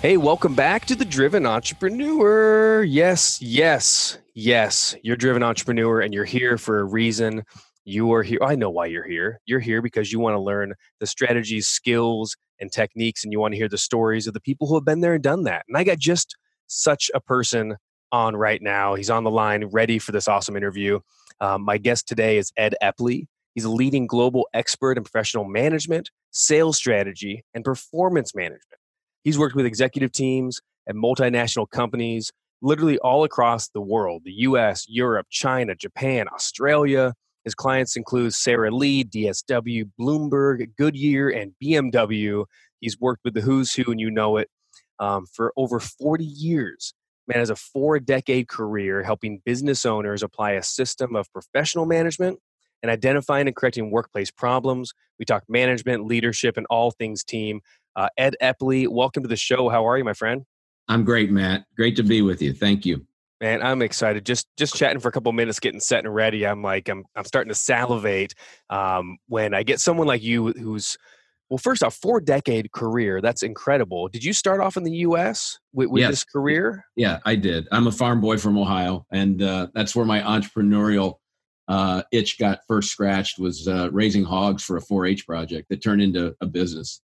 Hey, welcome back to the Driven Entrepreneur. Yes, yes, yes. You're driven entrepreneur and you're here for a reason. You are here. I know why you're here. You're here because you want to learn the strategies, skills, and techniques, and you want to hear the stories of the people who have been there and done that. And I got just such a person on right now. He's on the line, ready for this awesome interview. Um, my guest today is Ed Eppley. He's a leading global expert in professional management, sales strategy, and performance management. He's worked with executive teams at multinational companies literally all across the world the US, Europe, China, Japan, Australia. His clients include Sara Lee, DSW, Bloomberg, Goodyear, and BMW. He's worked with the who's who, and you know it, um, for over 40 years. Man has a four decade career helping business owners apply a system of professional management and identifying and correcting workplace problems. We talk management, leadership, and all things team. Uh, Ed Eppley, welcome to the show. How are you, my friend? I'm great, Matt. Great to be with you. Thank you. Man, I'm excited. Just just chatting for a couple minutes, getting set and ready. I'm like, I'm I'm starting to salivate um, when I get someone like you who's well, first off, four decade career. That's incredible. Did you start off in the U.S. with, with Yes. this career? Yeah, I did. I'm a farm boy from Ohio, and uh, that's where my entrepreneurial uh, itch got first scratched. Was uh, raising hogs for a 4-H project that turned into a business.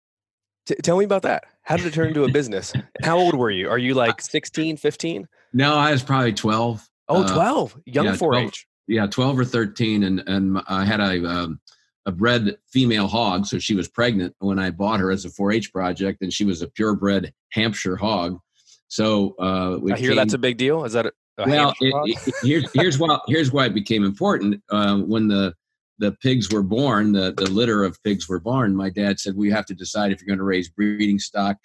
T- tell me about that. How did it turn into a business? How old were you? Are you like 16, 15? No, I was probably 12. Oh, Uh, 12. Young yeah, 4-H. yeah, 12 or 13, and and I had a um, a bred female hog, so she was pregnant when I bought her as a 4-H project, and she was a purebred Hampshire hog. So uh, we I hear came- that's a big deal. Is that a, a well, it, it- here's here's why here's why it became important. Uh, when the the pigs were born, the the litter of pigs were born. My dad said we have to decide if you're going to raise breeding stock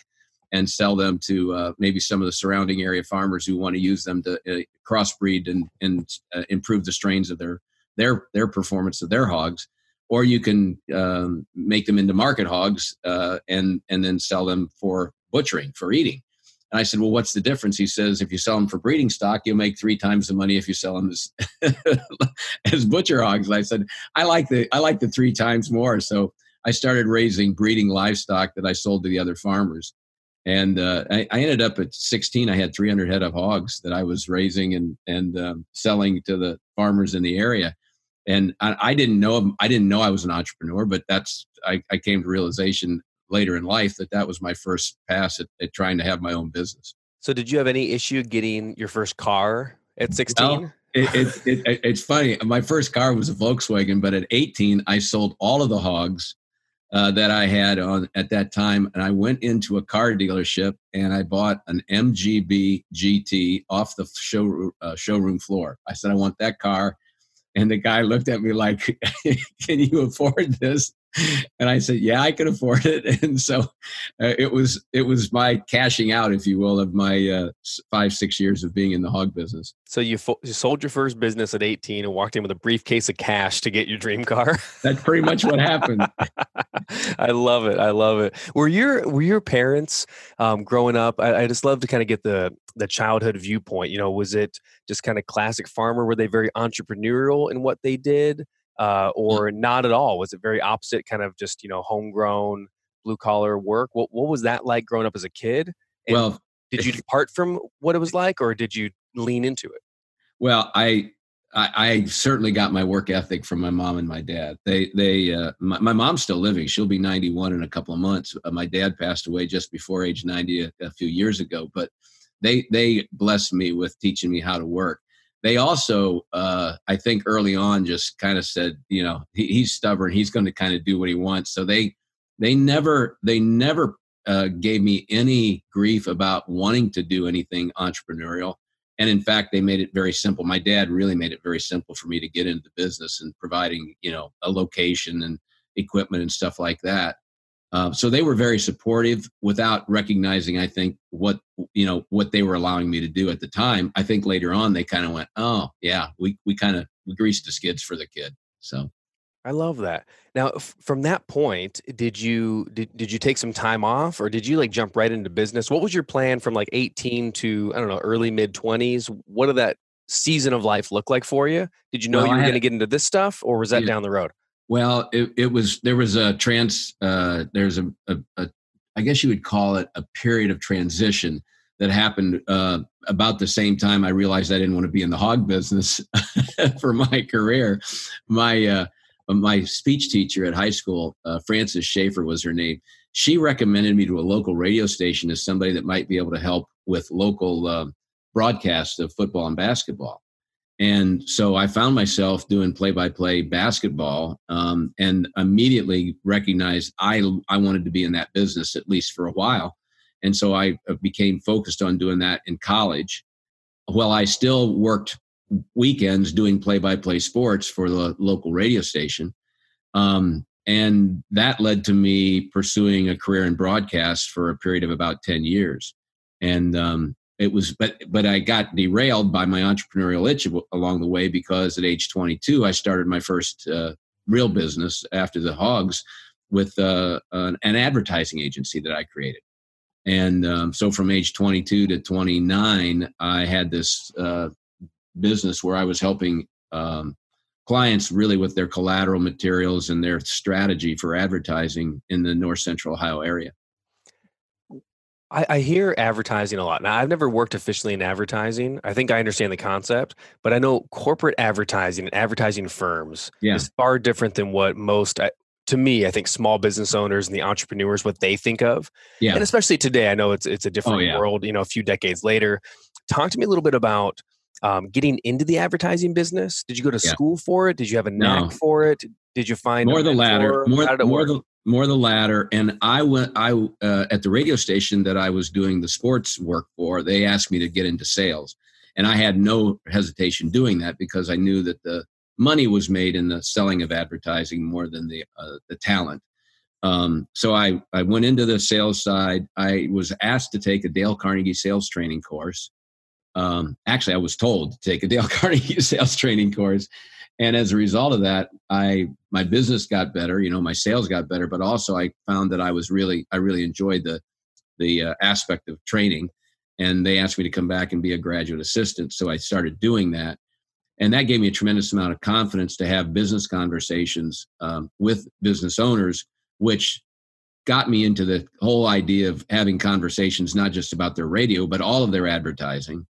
and sell them to uh, maybe some of the surrounding area farmers who want to use them to uh, crossbreed and and uh, improve the strains of their their their performance of their hogs. Or you can um, make them into market hogs uh, and and then sell them for butchering for eating. And I said, well, what's the difference? He says, if you sell them for breeding stock, you'll make three times the money if you sell them as, as butcher hogs. And I said, I like the I like the three times more. So I started raising breeding livestock that I sold to the other farmers. And uh, I, I ended up at 16. I had 300 head of hogs that I was raising and and um, selling to the farmers in the area. And I, I didn't know I didn't know I was an entrepreneur, but that's I, I came to realization later in life that that was my first pass at, at trying to have my own business. So, did you have any issue getting your first car at 16? It, it, it, it- it's funny. My first car was a Volkswagen, but at 18, I sold all of the hogs uh, that I had on at that time, and I went into a car dealership and I bought an MGB GT off the show uh, showroom floor. I said, "I want that car," and the guy looked at me like, "Can you afford this?" And I said, "Yeah, I could afford it." And so uh, it was it was my cashing out, if you will, of my uh, five six years of being in the hog business. So, you, fo- you sold your first business at 18 and walked in with a briefcase of cash to get your dream car. That's pretty much what happened. I love it. I love it. Were your were your parents um, growing up? I, I just love to kind of get the the childhood viewpoint. You know, was it just kind of classic farmer? Were they very entrepreneurial in what they did, uh, or not at all? Was it very opposite, kind of just you know homegrown blue collar work? What what was that like growing up as a kid? And Well, did you depart from what it was like, or did you lean into it? Well, I, I I certainly got my work ethic from my mom and my dad. They they uh, my, my mom's still living. She'll be 91 in a couple of months. Uh, my dad passed away just before age 90 a, a few years ago, but they they blessed me with teaching me how to work. They also, uh, I think, early on, just kind of said, you know, he, he's stubborn. He's going to kind of do what he wants. So they they never they never uh, gave me any grief about wanting to do anything entrepreneurial and in fact they made it very simple my dad really made it very simple for me to get into the business and providing you know a location and equipment and stuff like that Uh, so they were very supportive without recognizing, I think, what you know what they were allowing me to do at the time. I think later on they kind of went, "Oh, yeah, we we kind of we greased the skids for the kid." So I love that. Now, f- from that point, did you did, did you take some time off, or did you like jump right into business? What was your plan from like 18 to I don't know early mid 20s? What did that season of life look like for you? Did you know Well, you were going to get into this stuff, or was that Yeah. down the road? Well, it, it was there was a trans uh, there's a, a, a I guess you would call it a period of transition that happened uh, about the same time I realized I didn't want to be in the hog business for my career. My uh, my speech teacher at high school, uh, Frances Schaefer was her name. She recommended me to a local radio station as somebody that might be able to help with local uh, broadcasts of football and basketball. And so I found myself doing play-by-play basketball, um, and immediately recognized I I wanted to be in that business at least for a while. And so I uh, became focused on doing that in college. While I still worked weekends doing play-by-play sports for the local radio station, um, and that led to me pursuing a career in broadcast for a period of about ten years. And um, it was but but i got derailed by my entrepreneurial itch along the way because at age 22 i started my first uh, real business after the hogs with uh, an, an advertising agency that i created. And um, so from age 22 to 29 i had this uh, business where i was helping um, clients really with their collateral materials and their strategy for advertising in the north central ohio area I, I hear advertising a lot. Now, I've never worked officially in advertising. I think I understand the concept, but I know corporate advertising and advertising firms Yeah. is far different than what most, to me, I think small business owners and the entrepreneurs what they think of. yeah And especially today, I know it's it's a different yeah. world. You know, a few decades later. Talk to me a little bit about um, getting into the advertising business. Did you go to Yeah. school for it? Did you have a knack No. for it? Did you find more the latter more, more the more the latter. And i went i uh, at the radio station that i was doing the sports work for they asked me to get into sales. And i had no hesitation doing that because i knew that the money was made in the selling of advertising more than the uh, the talent. Um, so I, I went into the sales side. I was asked to take a dale carnegie sales training course. Um, actually i was told to take a dale carnegie sales training course and as a result of that i my business got better you know my sales got better but also i found that i was really i really enjoyed the the uh, aspect of training. And they asked me to come back and be a graduate assistant. So i started doing that. And that gave me a tremendous amount of confidence to have business conversations um, with business owners which got me into the whole idea of having conversations not just about their radio but all of their advertising.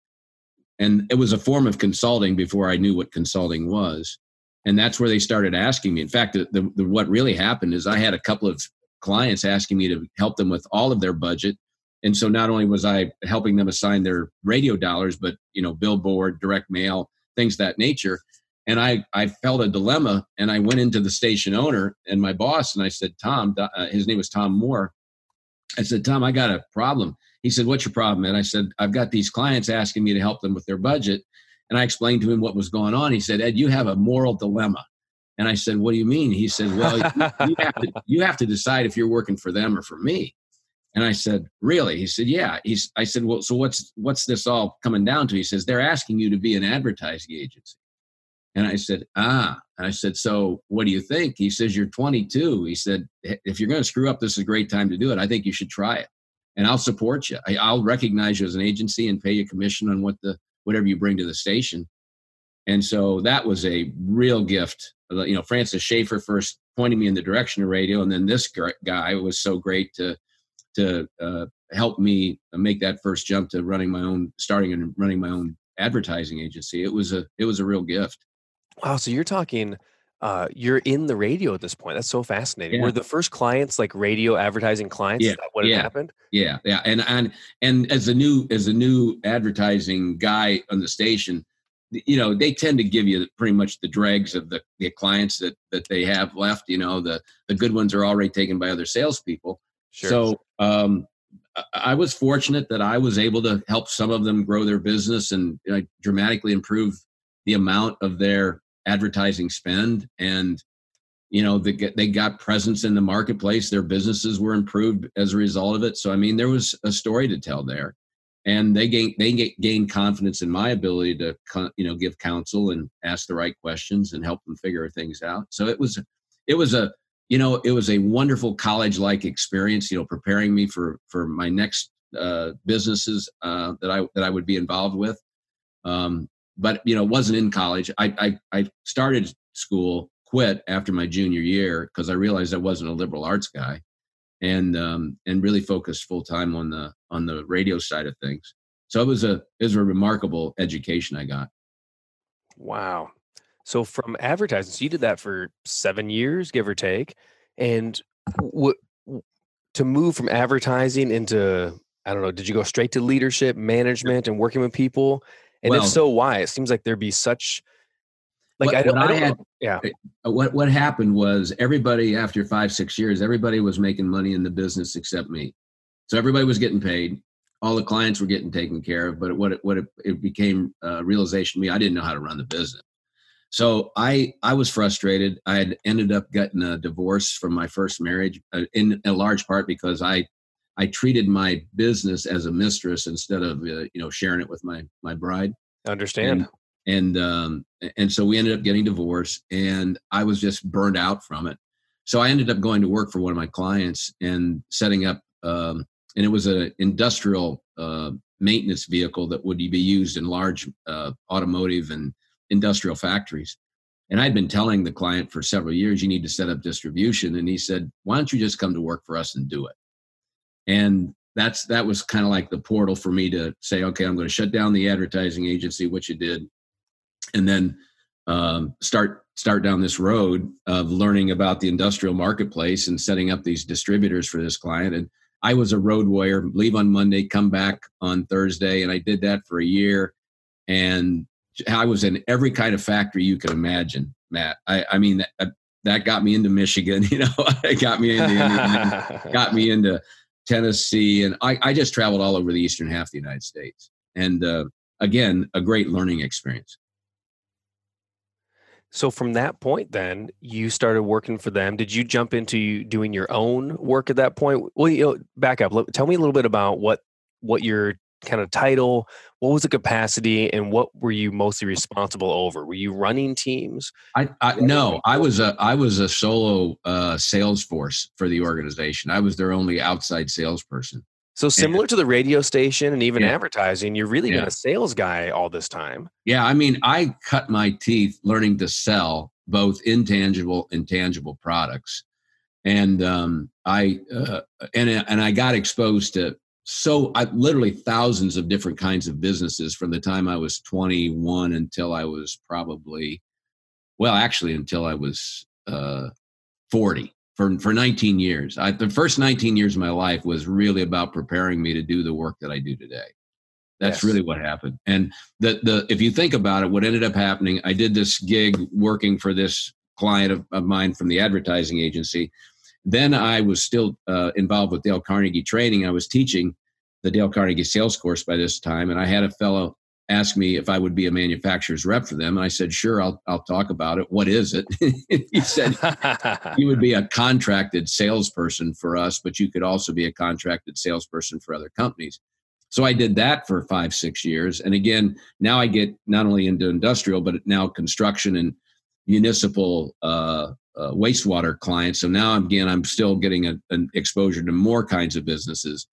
And it was a form of consulting before i knew what consulting was and that's where they started asking me. In fact the, the, what really happened is i had a couple of clients asking me to help them with all of their budget. And so not only was i helping them assign their radio dollars but you know billboard direct mail things that nature. And i i felt a dilemma and i went into the station owner and my boss and i said tom uh, his name was tom moore. I said tom i got a problem. He said what's your problem? And i said i've got these clients asking me to help them with their budget and I explained to him what was going on. He said, Ed, you have a moral dilemma. And I said, What do you mean? He said, Well, you, you, have to, you have to decide if you're working for them or for me. And I said, Really? He said, Yeah. He's, I said, Well, so what's what's this all coming down to? He says, They're asking you to be an advertising agency. And I said, Ah. And I said, So what do you think? He says, You're 22. He said, If you're going to screw up, this is a great time to do it. I think you should try it. And I'll support you. I, I'll recognize you as an agency and pay you commission on what the whatever you bring to the station. And so that was a real gift. You know, Frances Schaefer first pointing me in the direction of radio, and then this guy was so great to to uh, help me make that first jump to running my own, starting and running my own advertising agency. It was a it was a real gift. Wow, so you're talking uh, you're in the radio at this point. That's so fascinating. Yeah. Were the first clients like radio advertising clients? Yeah, Is that what yeah. happened? Yeah, yeah, and and and as a new as a new advertising guy on the station, you know they tend to give you pretty much the dregs of the, the clients that that they have left. You know the the good ones are already taken by other salespeople. Sure. So um, I- I was fortunate that I was able to help some of them grow their business and you know, dramatically improve the amount of their advertising spend. And you know they they got presence in the marketplace their businesses were improved as a result of it. So i mean there was a story to tell there. And they gain they get, gain confidence in my ability to you know give counsel and ask the right questions and help them figure things out. So it was it was a you know it was a wonderful college like experience you know preparing me for for my next uh, businesses uh, that i that i would be involved with. Um, but you know wasn't in college i i, I started school quit after my junior year because i realized i wasn't a liberal arts guy and um, and really focused full time on the on the radio side of things. So it was a it was a remarkable education I got. Wow. So from advertising, so you did that for seven years, give or take, and what to move from advertising into I don't know, did you go straight to leadership, management, and working with people? And well, if so, why? It seems like there'd be such like what, I don't, I don't I had, know. yeah. Uh, what what happened was everybody after five six years, everybody was making money in the business except me. So everybody was getting paid. All the clients were getting taken care of. But what it, what it, it became a realization to me, I didn't know how to run the business. So I I was frustrated. I had ended up getting a divorce from my first marriage, uh, in a large part because I I treated my business as a mistress instead of uh, you know sharing it with my my bride. Understand. And, and um, and so we ended up getting divorced and i was just burned out from it so i ended up going to work for one of my clients and setting up um, and it was an industrial uh, maintenance vehicle that would be used in large uh, automotive and industrial factories and i'd been telling the client for several years you need to set up distribution and he said why don't you just come to work for us and do it and that's that was kind of like the portal for me to say okay i'm going to shut down the advertising agency which you did and then um, start start down this road of learning about the industrial marketplace and setting up these distributors for this client. And I was a road warrior, leave on Monday, come back on Thursday, and I did that for a year. And I was in every kind of factory you could imagine, Matt. I, I mean, that, that got me into Michigan, you know, it got me into got me into Tennessee, and I, I just traveled all over the eastern half of the United States. And uh, again, a great learning experience. So from that point, then you started working for them. Did you jump into doing your own work at that point? Well, you know, back up. Tell me a little bit about what what your kind of title, what was the capacity, and what were you mostly responsible over? Were you running teams? I, I no, I was a I was a solo uh, sales force for the organization. I was their only outside salesperson. So similar to the radio station and even yeah. advertising, you're really yeah. been a sales guy all this time. Yeah, I mean, I cut my teeth learning to sell both intangible and tangible products, and um, I uh, and and I got exposed to so I, literally thousands of different kinds of businesses from the time I was 21 until I was probably, well, actually until I was uh, 40 for for 19 years. I, the first 19 years of my life was really about preparing me to do the work that I do today. That's yes. really what happened. And the the if you think about it, what ended up happening, I did this gig working for this client of, of mine from the advertising agency. Then I was still uh, involved with Dale Carnegie training. I was teaching the Dale Carnegie sales course by this time, and I had a fellow ask me if I would be a manufacturer's rep for them. And I said, sure, I'll, I'll talk about it. What is it? he said, you would be a contracted salesperson for us, but you could also be a contracted salesperson for other companies. So I did that for five, six years. And again, now I get not only into industrial, but now construction and municipal uh, uh, wastewater clients. So now again, I'm still getting a, an exposure to more kinds of businesses.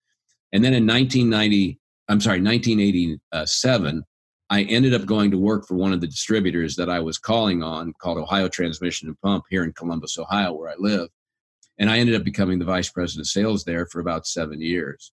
And then in 1990, I'm sorry, 1987, I ended up going to work for one of the distributors that I was calling on called Ohio Transmission and Pump here in Columbus, Ohio, where I live. And I ended up becoming the vice president of sales there for about seven years.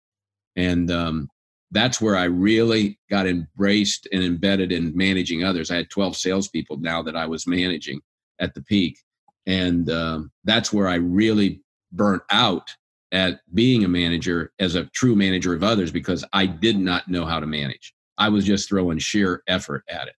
And um, that's where I really got embraced and embedded in managing others. I had 12 salespeople now that I was managing at the peak. And um, that's where I really burnt out at being a manager as a true manager of others because I did not know how to manage. I was just throwing sheer effort at it.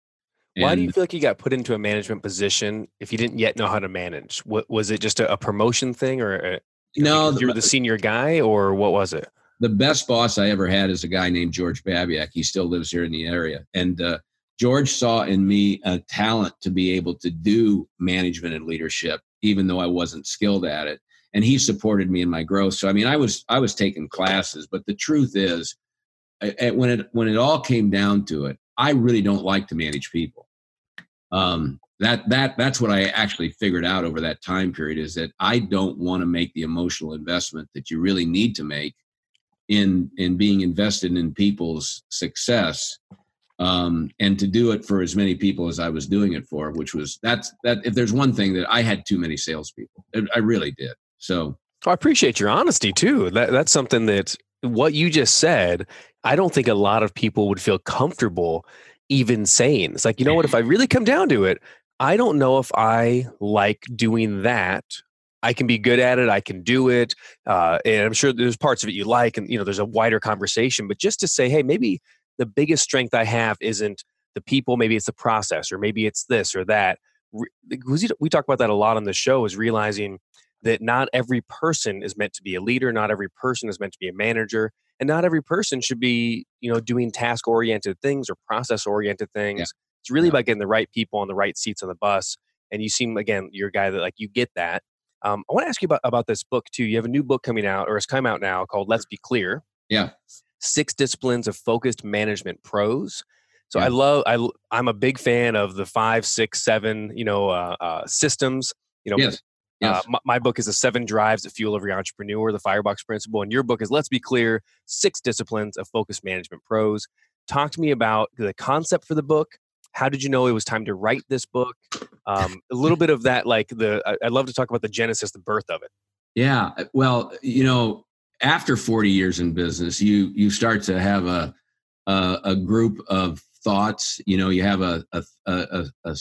And Why do you feel like you got put into a management position if you didn't yet know how to manage? What was it just a, promotion thing or a, no, you were the senior guy or what was it? The best boss I ever had is a guy named George Babiak. He still lives here in the area. And uh, George saw in me a talent to be able to do management and leadership even though I wasn't skilled at it. And he supported me in my growth. So I mean, I was I was taking classes, but the truth is, when it when it all came down to it, I really don't like to manage people. Um, that that that's what I actually figured out over that time period is that I don't want to make the emotional investment that you really need to make in in being invested in people's success um, and to do it for as many people as I was doing it for, which was that's that. If there's one thing that I had too many salespeople, I really did. So I appreciate your honesty too. That that's something that what you just said. I don't think a lot of people would feel comfortable even saying. It's like you know what? If I really come down to it, I don't know if I like doing that I can be good at it. I can do it. Uh, and I'm sure there's parts of it you like, and you know, there's a wider conversation. But just to say, hey, maybe the biggest strength I have isn't the people, maybe it's the process, or maybe it's this or that. We talk about that a lot on the show is realizing that not every person is meant to be a leader, not every person is meant to be a manager, and not every person should be, you know, doing task oriented things or process oriented things. Yeah. It's really yeah. about getting the right people on the right seats on the bus. And you seem again, you're a guy that like you get that. Um, I want to ask you about, about this book too. You have a new book coming out, or it's come out now, called "Let's Be Clear." Yeah, six disciplines of focused management pros. So yeah. I love I I'm a big fan of the five, six, seven, you know, uh, uh, systems. You know, yes. Yes. Uh, my, my, book is the seven drives that fuel every entrepreneur, the Firebox Principle, and your book is Let's Be Clear: Six Disciplines of Focused Management Pros. Talk to me about the concept for the book. How did you know it was time to write this book? Um, a little bit of that, like the I, I'd love to talk about the genesis, the birth of it. Yeah, well, you know, after 40 years in business, you you start to have a a, a group of thoughts. You know, you have a, a, a, a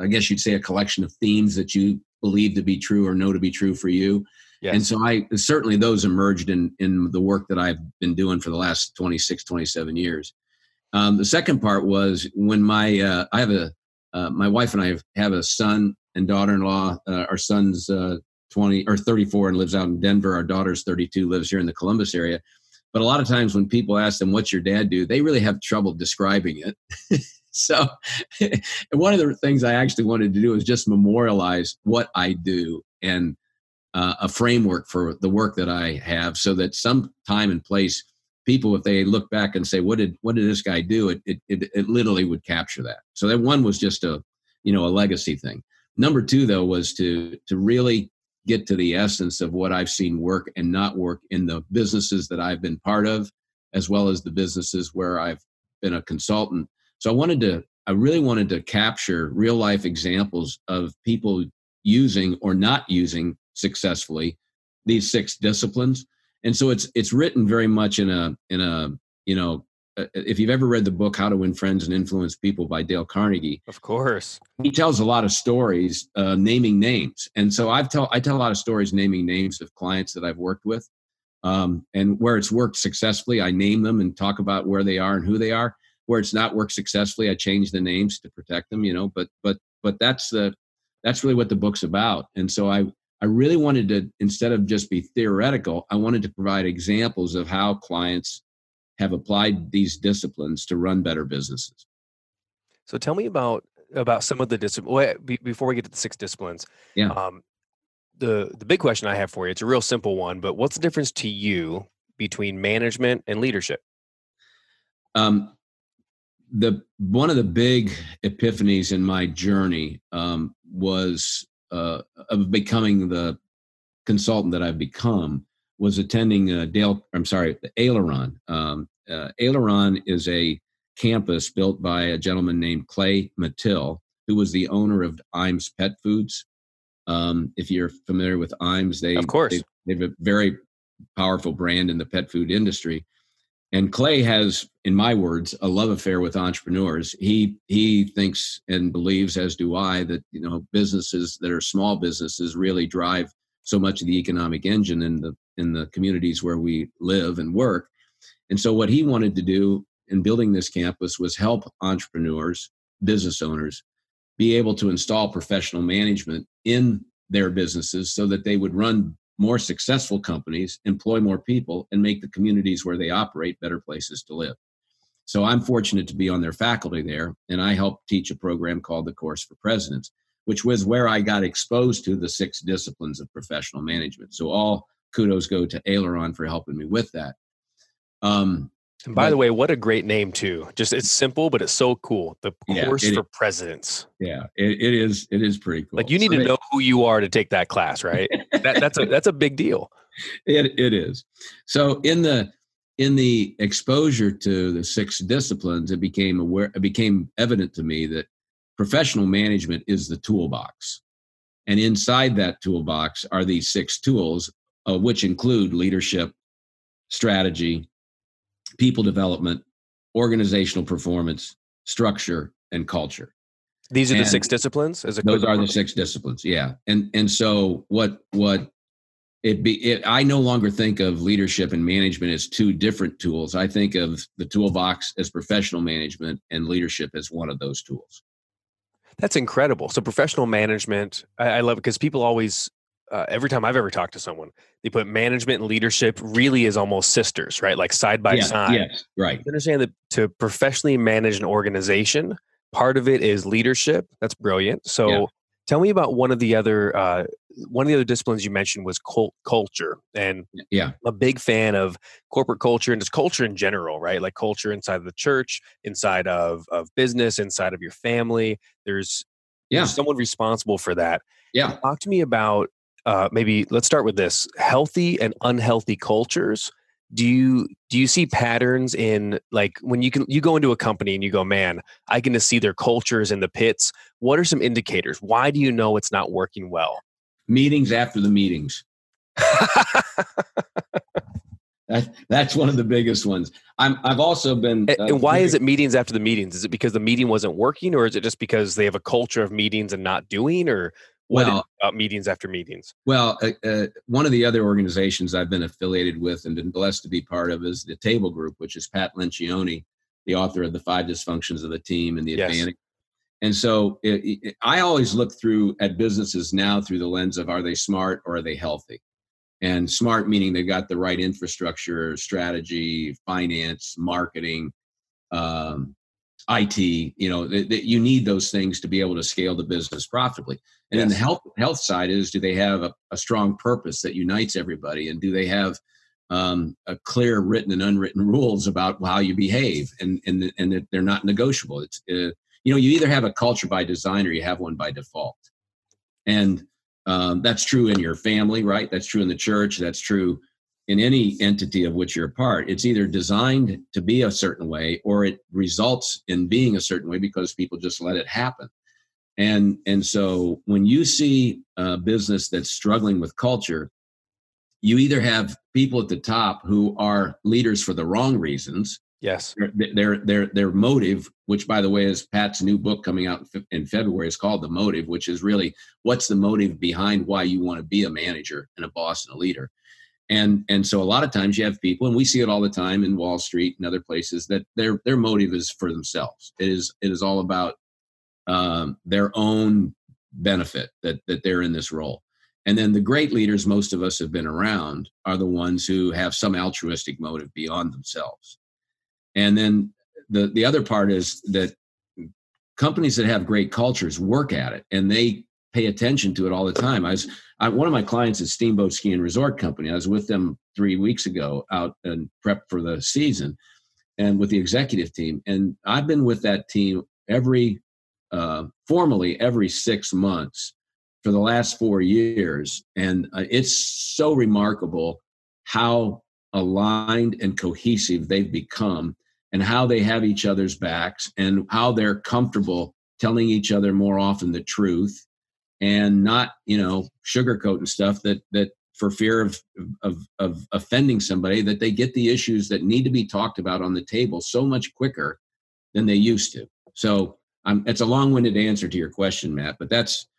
I guess you'd say a collection of themes that you believe to be true or know to be true for you. Yes. And so I certainly those emerged in in the work that I've been doing for the last 26, 27 years. Um, the second part was when my uh, I have a uh, my wife and I have, have a son and daughter-in-law. Uh, our son's uh, 20 or 34 and lives out in Denver. Our daughter's 32, lives here in the Columbus area. But a lot of times when people ask them, what's your dad do? They really have trouble describing it. so one of the things I actually wanted to do is just memorialize what I do and uh, a framework for the work that I have so that some time and place people if they look back and say what did what did this guy do it it, it, it literally would capture that so that one was just a you know a legacy thing number two though was to to really get to the essence of what I've seen work and not work in the businesses that I've been part of, as well as the businesses where I've been a consultant. So I wanted to, I really wanted to capture real life examples of people using or not using successfully these six disciplines. And so it's it's written very much in a in a you know if you've ever read the book How to Win Friends and Influence People by Dale Carnegie, of course, he tells a lot of stories uh, naming names, and so I've tell I tell a lot of stories naming names of clients that I've worked with, um, and where it's worked successfully, I name them and talk about where they are and who they are. Where it's not worked successfully, I change the names to protect them. You know, but but but that's the that's really what the book's about, and so I I really wanted to instead of just be theoretical, I wanted to provide examples of how clients have applied these disciplines to run better businesses. So tell me about about some of the disciplines. Before we get to the six disciplines, yeah. Um, the the big question I have for you, it's a real simple one, but what's the difference to you between management and leadership? Um, the one of the big epiphanies in my journey um, was uh, of becoming the consultant that I've become was attending uh, Dale. I'm sorry, Aileron. Um, uh, Aileron is a campus built by a gentleman named Clay Mathile, who was the owner of Iams Pet Foods. Um, if you're familiar with Iams, they of course they, they have a very powerful brand in the pet food industry. And Clay has, in my words, a love affair with entrepreneurs. He he thinks and believes, as do I, that you know businesses that are small businesses really drive so much of the economic engine in the in the communities where we live and work. And so what he wanted to do in building this campus was help entrepreneurs, business owners, be able to install professional management in their businesses so that they would run more successful companies, employ more people, and make the communities where they operate better places to live. So I'm fortunate to be on their faculty there, and I help teach a program called the Course for Presidents which was where I got exposed to the six disciplines of professional management. So all kudos go to Aileron for helping me with that. Um, and by but, the way, what a great name too. Just it's simple, but it's so cool. The yeah, course it, for presidents. Yeah, it, it is. It is pretty cool. Like you need so to know who you are to take that class, right? that, that's a that's a big deal. It it is. So in the in the exposure to the six disciplines, it became aware. It became evident to me that professional management is the toolbox, and inside that toolbox are these six tools, uh, which include leadership, strategy, people development, organizational performance, structure, and culture. These are and the six disciplines. As a those are the six disciplines. Yeah, and and so what what it be it, I no longer think of leadership and management as two different tools. I think of the toolbox as professional management and leadership as one of those tools. That's incredible. So professional management, I, I love it because people always uh, every time I've ever talked to someone, they put management and leadership really is almost sisters, right? Like side by yeah, side. Yes, right. Understand that to professionally manage an organization, part of it is leadership. That's brilliant. So yeah. tell me about one of the other uh, one of the other disciplines you mentioned was cult- culture, and yeah, I'm a big fan of corporate culture and just culture in general, right? Like culture inside of the church, inside of of business, inside of your family. There's yeah, there's someone responsible for that. Yeah, talk to me about uh, maybe let's start with this. Healthy and unhealthy cultures do you do you see patterns in like when you can you go into a company and you go man i can just see their cultures in the pits. What are some indicators? Why do you know it's not working well meetings after the meetings that, that's one of the biggest ones I'm, i've also been uh, and why is it meetings after the meetings is it because the meeting wasn't working or is it just because they have a culture of meetings and not doing or what well, about meetings after meetings? Well, uh, uh, one of the other organizations I've been affiliated with and been blessed to be part of is the Table Group, which is Pat Lencioni, the author of the Five Dysfunctions of the Team and the yes. Advantage. And so it, it, I always look through at businesses now through the lens of are they smart or are they healthy? And smart meaning they've got the right infrastructure, strategy, finance, marketing, um, IT. You know, that you need those things to be able to scale the business profitably. And yes. then the health health side is do they have a, a, strong purpose that unites everybody, and do they have um, a clear written and unwritten rules about how you behave, and and and that they're not negotiable. It's uh, you know you either have a culture by design or you have one by default, and um, that's true in your family, right? That's true in the church. That's true in any entity of which you're a part. It's either designed to be a certain way or it results in being a certain way because people just let it happen and and so when you see a business that's struggling with culture you either have people at the top who are leaders for the wrong reasons yes their their their, their motive which by the way is pat's new book coming out in february is called the motive which is really what's the motive behind why you want to be a manager and a boss and a leader and and so a lot of times you have people and we see it all the time in wall street and other places that their their motive is for themselves it is it is all about um, their own benefit that that they're in this role. And then the great leaders most of us have been around are the ones who have some altruistic motive beyond themselves. And then the the other part is that companies that have great cultures work at it and they pay attention to it all the time. I was I, one of my clients is Steamboat Ski and Resort Company. I was with them three weeks ago out and prep for the season, and with the executive team. And I've been with that team every uh, formally every six months for the last four years. And uh, it's so remarkable how aligned and cohesive they've become and how they have each other's backs and how they're comfortable telling each other more often the truth and not you know sugarcoating stuff that that for fear of, of of offending somebody that they get the issues that need to be talked about on the table so much quicker than they used to. So I'm, it's a long-winded answer to your question, Matt, but that's that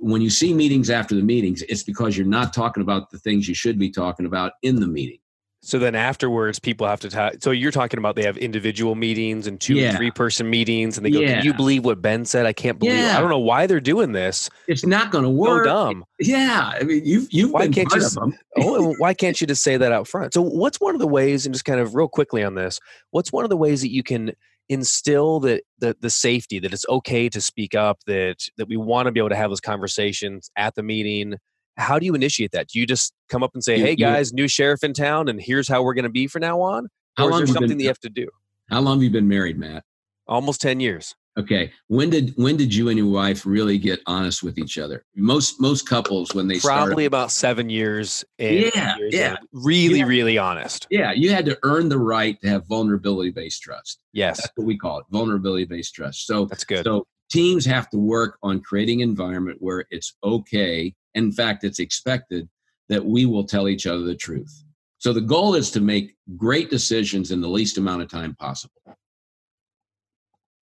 when you see meetings after the meetings, it's because you're not talking about the things you should be talking about in the meeting. So then afterwards, people have to talk. So you're talking about they have individual meetings and two, yeah. three person meetings, and they go, yeah. "Can you believe what Ben said? I can't believe. Yeah. It. I don't know why they're doing this. It's not going to work. So dumb. Yeah, I mean, you've you've why can't you just, oh, why can't you just say that out front? So what's one of the ways, and just kind of real quickly on this, what's one of the ways that you can instill that the, the safety that it's okay to speak up that that we want to be able to have those conversations at the meeting. How do you initiate that? Do you just come up and say You- hey you- guys new sheriff in town and here's how we're going to be from now on? How or is long there something been- that you have to do? How long have you been married, Matt? almost 10 years Okay. When did when did you and your wife really get honest with each other? Most most couples when they probably start, about seven years Yeah, years yeah. really Yeah. really honest yeah, you had to earn the right to have vulnerability based trust. yes That's what we call it, vulnerability based trust. So that's good So teams have to work on creating an environment where it's okay. In fact, it's expected that we will tell each other the truth. So the goal is to make great decisions in the least amount of time possible.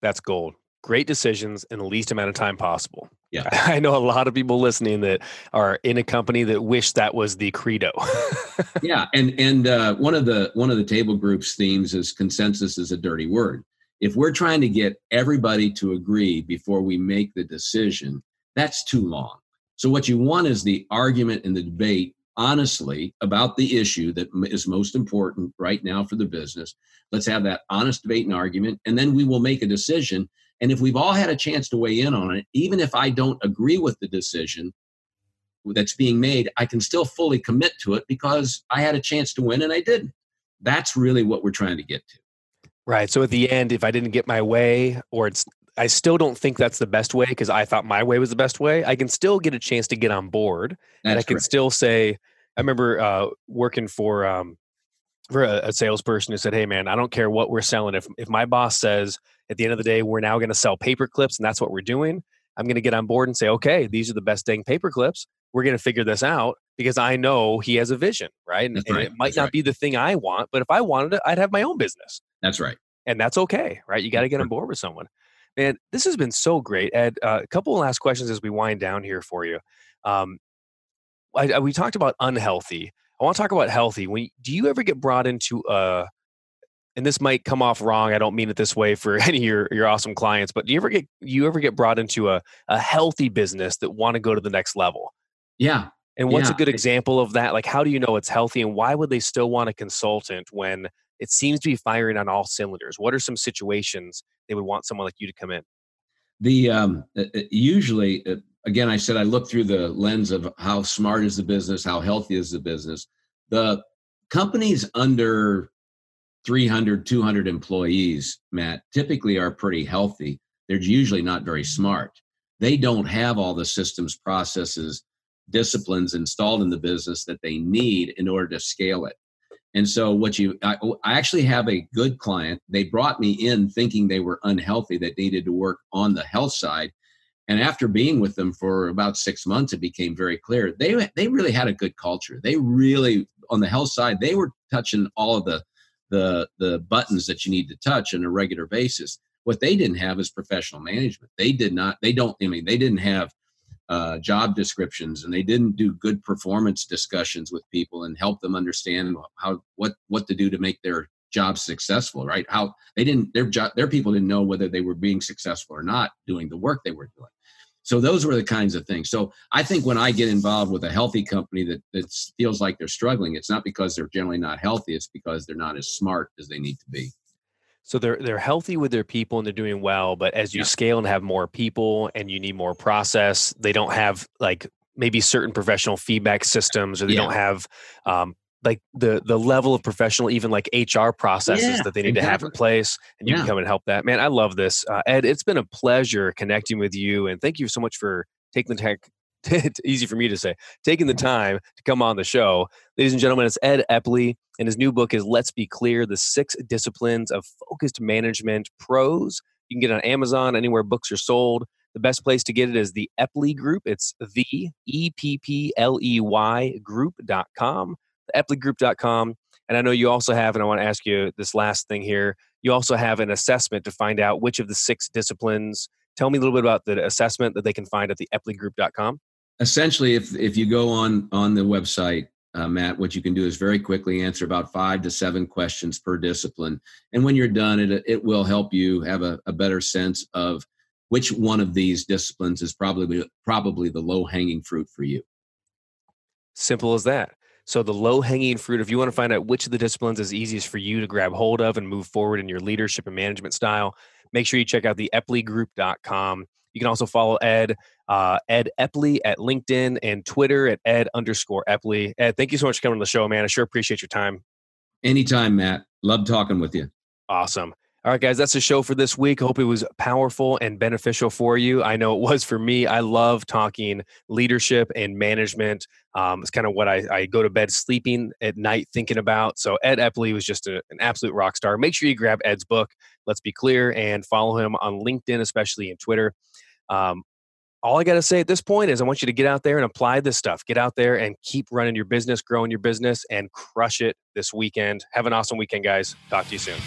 That's gold. Great decisions in the least amount of time possible. Yeah. I know a lot of people listening that are in a company that wish that was the credo. yeah, and and uh, one of the one of the table groups themes is consensus is a dirty word. If we're trying to get everybody to agree before we make the decision, that's too long. So what you want is the argument and the debate honestly about the issue that is most important right now for the business. Let's have that honest debate and argument, and then we will make a decision. And if we've all had a chance to weigh in on it, even if I don't agree with the decision, that's being made, I can still fully commit to it because I had a chance to win and I didn't. That's really what we're trying to get to. right. So at the end, if I didn't get my way or it's I still don't think that's the best way because I thought my way was the best way. I can still get a chance to get on board and I can correct. still say, I remember uh, working for um, for a, a salesperson who said, "Hey, man, I don't care what we're selling. If if my boss says at the end of the day we're now going to sell paper clips and that's what we're doing, I'm going to get on board and say, okay, these are the best dang paper clips. We're going to figure this out because I know he has a vision, right? And, and right. it might That's not right. be the thing I want, but if I wanted it, I'd have my own business, That's right. and that's okay, right? You got to get on board with someone." Man, this has been so great, Ed. Uh, a couple of last questions as we wind down here for you. Um, I, I- we talked about unhealthy. I want to talk about healthy. When do you ever get brought into a and this might come off wrong. I don't mean it this way for any of your, your awesome clients, but do you ever get you ever get brought into a, a healthy business that want to go to the next level? Yeah. And what's a good example of that? Like how do you know it's healthy and why would they still want a consultant when it seems to be firing on all cylinders? What are some situations they would want someone like you to come in? The um, uh, uh, usually, uh, again, I said I look through the lens of how smart is the business, how healthy is the business. The companies under 300, 200 employees, Matt, typically are pretty healthy. They're usually not very smart. They don't have all the systems, processes, disciplines installed in the business that they need in order to scale it. And so, what you, I, I actually have a good client. They brought me in thinking they were unhealthy, that needed to work on the health side. And after being with them for about six months, it became very clear they they really had a good culture. They really, on the health side, they were touching all of the the the buttons that you need to touch on a regular basis. What they didn't have is professional management. They did not. They don't. I mean, they didn't have uh, job descriptions, and they didn't do good performance discussions with people and help them understand how what what to do to make their job successful. Right? How they didn't their job their people didn't know whether they were being successful or not doing the work they were doing. So those were the kinds of things. So I think when I get involved with a healthy company that that feels like they're struggling, it's not because they're generally not healthy. It's because they're not as smart as they need to be. So they're they're healthy with their people and they're doing well, but as you Yeah. scale and have more people and you need more process, they don't have like maybe certain professional feedback systems, or they Yeah. don't have um, like the the level of professional, even like HR processes Yeah, that they need to have in place, and you Yeah. can come and help that. Man, I love this, uh, Ed. It's been a pleasure connecting with you, and thank you so much for taking the tech It's easy for me to say, taking the time to come on the show. Ladies and gentlemen, it's Ed Eppley, and his new book is Let's Be Clear The Six Disciplines of Focused Management Pros. You can get it on Amazon, anywhere books are sold. The best place to get it is the Eppley Group. It's the E P P L E Y group.com, eppley.group.com. And I know you also have, and I want to ask you this last thing here. You also have an assessment to find out which of the six disciplines. Tell me a little bit about the assessment that they can find at the eppley.group.com. essentially if if you go on on the website uh, matt what you can do is very quickly answer about five to seven questions per discipline and when you're done it it will help you have a, a better sense of which one of these disciplines is probably probably the low hanging fruit for you Simple as that. So, the low hanging fruit, if you want to find out which of the disciplines is easiest for you to grab hold of and move forward in your leadership and management style, make sure you check out the eppleygroup.com. You can also follow Ed, uh, Ed Eppley at LinkedIn and Twitter at Ed underscore Eppley. Ed, thank you so much for coming to the show, man. I sure appreciate your time. Anytime, Matt. Love talking with you. Awesome. All right, guys, that's the show for this week. I hope it was powerful and beneficial for you. I know it was for me. I love talking leadership and management. Um, it's kind of what I, I, go to bed sleeping at night thinking about. So, Ed Eppley was just a, an absolute rock star. Make sure you grab Ed's book, Let's Be Clear, and follow him on LinkedIn, especially in Twitter. Um, all I got to say at this point is I want you to get out there and apply this stuff. Get out there and keep running your business, growing your business, and crush it this weekend. Have an awesome weekend, guys. Talk to you soon.